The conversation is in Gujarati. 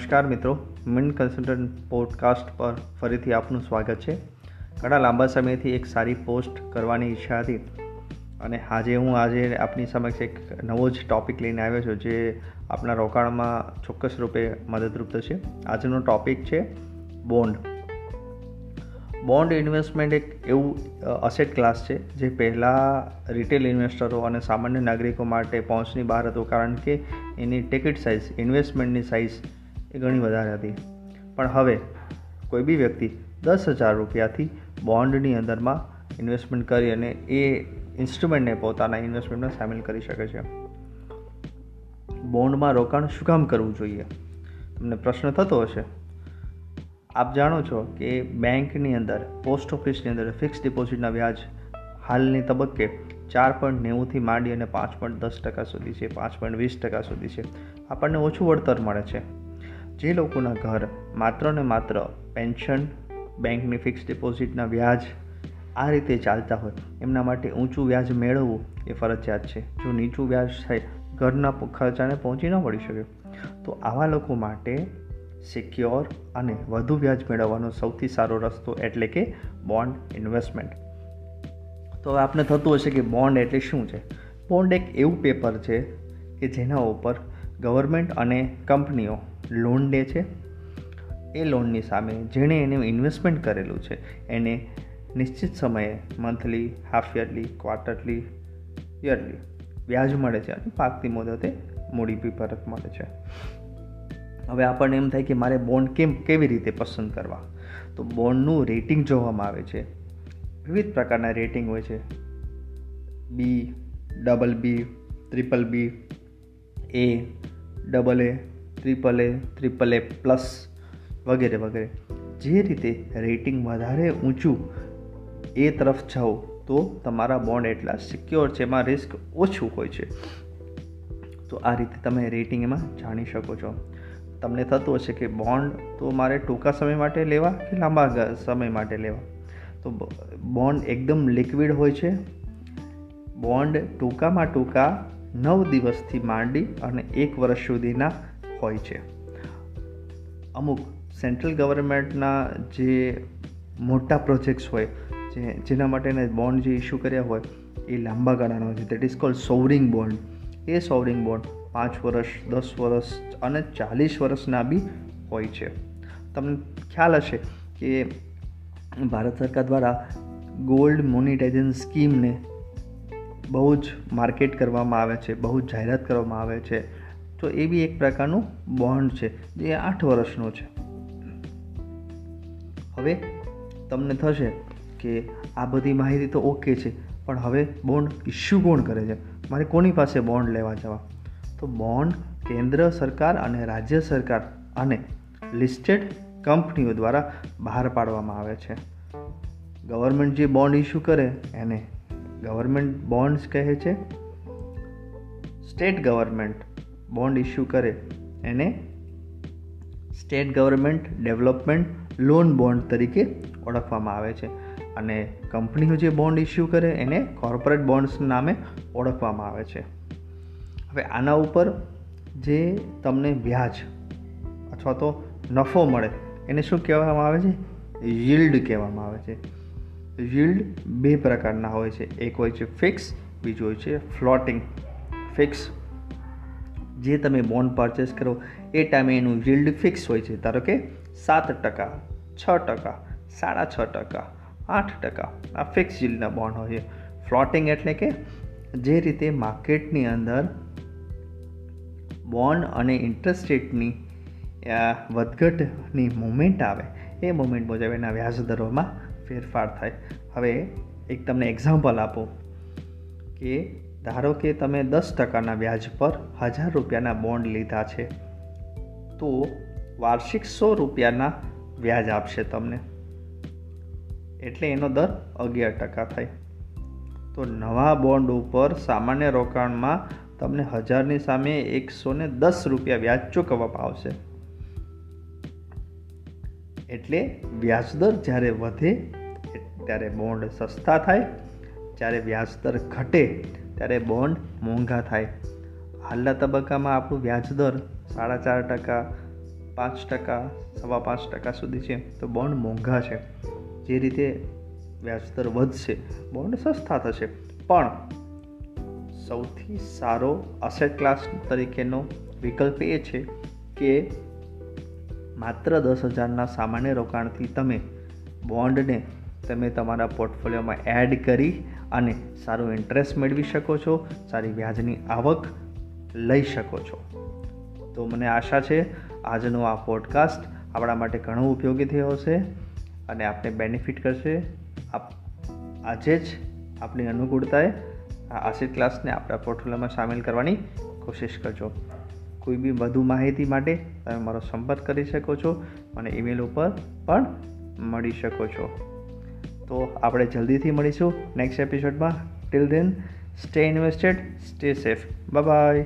નમસ્કાર મિત્રો. મિન કન્સલ્ટન્ટ પોડકાસ્ટ પર ફરીથી આપનું સ્વાગત છે. ઘણા લાંબા સમયથી એક સારી પોસ્ટ કરવાની ઈચ્છા હતી અને આજે હું આજે આપની સમક્ષ એક નવો જ ટૉપિક લઈને આવ્યો છું જે આપણા રોકાણમાં ચોક્કસ રૂપે મદદરૂપ થશે. આજનો ટૉપિક છે બોન્ડ બોન્ડ ઇન્વેસ્ટમેન્ટ એક એવું અસેટ ક્લાસ છે જે પહેલાં રિટેલ ઇન્વેસ્ટરો અને સામાન્ય નાગરિકો માટે પહોંચની બહાર હતો કારણ કે એની ટિકિટ સાઇઝ ઇન્વેસ્ટમેન્ટની સાઇઝ એ ઘણી વધારે હતી. પણ હવે કોઈ બી વ્યક્તિ દસ હજાર રૂપિયાથી બોન્ડની અંદરમાં ઇન્વેસ્ટમેન્ટ કરી અને એ ઇન્સ્ટ્રુમેન્ટને પોતાના ઇન્વેસ્ટમેન્ટમાં સામેલ કરી શકે છે. બોન્ડમાં રોકાણ શું કામ કરવું જોઈએ? તમને પ્રશ્ન થતો હશે? આપ જાણો છો કે બેંકની અંદર, પોસ્ટ ઓફિસની અંદર ફિક્સ ડિપોઝિટના વ્યાજ હાલની તબક્કે ચાર પોઈન્ટ નેવુંથી માંડી અને પાંચ પોઈન્ટ દસ ટકા સુધી છે, પાંચ પોઈન્ટ વીસ ટકા સુધી છે. આપણને ઓછું વળતર મળે છે. જે લોકોના ઘર માત્ર ને માત્ર પેન્શન, બેંકની ફિક્સ ડિપોઝિટના વ્યાજ આ રીતે ચાલતા હોય, એમના માટે ઊંચું વ્યાજ મેળવવું એ ફરજિયાત છે. જો નીચું વ્યાજ થાય, ઘરના ખર્ચાને પહોંચી ન વળી શકે, તો આવા લોકો માટે સિક્યોર અને વધુ વ્યાજ મેળવવાનો સૌથી સારો રસ્તો એટલે કે બોન્ડ ઇન્વેસ્ટમેન્ટ. તો આપને થતું હશે કે બોન્ડ એટલે શું છે? બોન્ડ એક એવું પેપર છે કે જેના ઉપર ગવર્મેન્ટ અને કંપનીઓ લોન લે છે. એ લોનની સામે જેણે એને ઇન્વેસ્ટમેન્ટ કરેલું છે, એને નિશ્ચિત સમયે monthly half yearly quarterly, yearly વ્યાજ મળે છે અને પાકતી મુદતે મૂડી બી પરત મળે છે. હવે આપણને એમ થાય કે મારે બોન્ડ કેમ, કેવી રીતે પસંદ કરવા? તો બોન્ડનું રેટિંગ જોવામાં આવે છે. વિવિધ પ્રકારના રેટિંગ હોય છે. B, double B triple B, A double A triple A triple A plus વગેરે વગેરે. જે રીતે રેટિંગ વધારે ઊંચું એ તરફ જાઓ, તો તમારા બોન્ડ એટલા સિક્યોર છે, એમાં રિસ્ક ઓછું હોય છે. તો આ રીતે તમે રેટિંગ એમાં જાણી શકો છો. તમને થતું હશે કે બોન્ડ તો મારે ટૂંકા સમય માટે લેવા કે લાંબા સમય માટે લેવા? તો બોન્ડ એકદમ લિક્વિડ હોય છે. બોન્ડ ટૂંકામાં ટૂંકા નવ દિવસથી માંડી અને એક વર્ષ સુધીના હોય છે. અમુક સેન્ટ્રલ ગવર્મેન્ટના જે મોટા પ્રોજેક્ટ્સ હોય, જે જેના માટેના બોન્ડ જે ઇસ્યુ કર્યા હોય, એ લાંબા ગાળાના હોય છે. That is called sovereign bond a sovereign bond પાંચ વર્ષ, દસ વર્ષ અને ચાલીસ વર્ષના બી હોય છે. તમને ખ્યાલ હશે કે ભારત સરકાર દ્વારા ગોલ્ડ મોનિટાઇઝેશન સ્કીમને બહુ જ માર્કેટ કરવામાં આવે છે, બહુ જ જાહેરાત કરવામાં આવે છે. તો એ બી એક પ્રકારનું બોન્ડ છે, જે આઠ વર્ષનો છે. હવે તમને થશે કે આ બધી માહિતી તો ઓકે છે, પણ હવે બોન્ડ ઇસ્યુ કોણ કરે છે? મારે કોની પાસે બોન્ડ લેવા જવા? તો બોન્ડ કેન્દ્ર સરકાર અને રાજ્ય સરકાર અને લિસ્ટેડ કંપનીઓ દ્વારા બહાર પાડવામાં આવે છે. ગવર્મેન્ટ જે બોન્ડ ઇસ્યુ કરે, એને ગવર્મેન્ટ બોન્ડ્સ કહે છે? સ્ટેટ ગવર્મેન્ટ બોન્ડ ઇસ્યુ કરે. એને state government development loan bond તરીકે ઓળખવામાં આવે છે. અને કંપનીઓ જે બોન્ડ ઇસ્યુ કરે, એને કોર્પોરેટ બોન્ડ્સ નામે ઓળખવામાં આવે છે. હવે આના ઉપર જે તમને વ્યાજ અથવા તો નફો મળે, એને શું કહેવામાં આવે છે? યીલ્ડ કહેવામાં આવે છે. યીલ્ડ બે પ્રકારના હોય છે. એક હોય છે ફિક્સ બીજું હોય છે ફ્લોટિંગ ફિક્સ જે તમે બોન્ડ પરચેસ કરો, એ ટાઈમે એનું યીલ્ડ ફિક્સ હોય છે. ધારો કે સાત ટકા, છ ટકા, સાડા છ ટકા, આઠ ટકા, આ ફિક્સ યીલ્ડના બોન્ડ હોય છે. ફ્લોટિંગ એટલે કે જે રીતે માર્કેટની અંદર બોન્ડ અને ઇન્ટરેસ્ટ રેટની વધઘટની મુમેન્ટ આવે, એ મુમેન્ટ મુજબ એના વ્યાજ દરોમાં ફેરફાર થાય. હવે એક તમને એક્ઝામ્પલ આપો કે ધારો કે તમે દસ ટકાના વ્યાજ પર હજાર રૂપિયાના બોન્ડ લીધા છે, તો વાર્ષિક સો રૂપિયાના વ્યાજ આપશે તમને. એટલે એનો દર અગિયાર ટકા થાય. તો નવા બોન્ડ ઉપર સામાન્ય રોકાણમાં તમને હજારની સામે એકસો ને દસ રૂપિયા વ્યાજ ચૂકવવામાં આવશે એટલે વ્યાજદર જ્યારે વધે ત્યારે બોન્ડ સસ્તા થાય, જ્યારે વ્યાજદર ઘટે, ત્યારે બોન્ડ મોંઘા થાય. હાલના તબક્કામાં આપણું વ્યાજદર સાડા ચાર ટકા, પાંચ ટકા, સવા પાંચ ટકા સુધી છે. તો બોન્ડ મોંઘા છે. જે રીતે વ્યાજદર વધશે બોન્ડ સસ્તા થશે. પણ સૌથી સારો અસેટ ક્લાસ તરીકેનો વિકલ્પ એ છે કે માત્ર દસ હજારના સામાન્ય રોકાણથી તમે બોન્ડને તમે તમારા પોર્ટફોલિયોમાં એડ કરી અને સારું ઇન્ટરેસ્ટ મેળવી શકો છો, સારી વ્યાજની આવક લઈ શકો છો. તો મને આશા છે, આજનો આ પોડકાસ્ટ આપણા માટે ઘણો ઉપયોગી થયો હશે અને આપને બેનિફિટ કરશે. આપ, આજે જ આપણી અનુકૂળતાએ આ આસિડ ક્લાસને આપણા પોર્ટફોલિયોમાં સામેલ કરવાની કોશિશ કરજો. કોઈ બી વધુ માહિતી માટે તમે મારો સંપર્ક કરી શકો છો, મને ઈમેલ ઉપર પણ મળી શકો છો. તો આપણે જલ્દીથી મળીશું નેક્સ્ટ એપિસોડમાં. Till then stay invested stay safe bye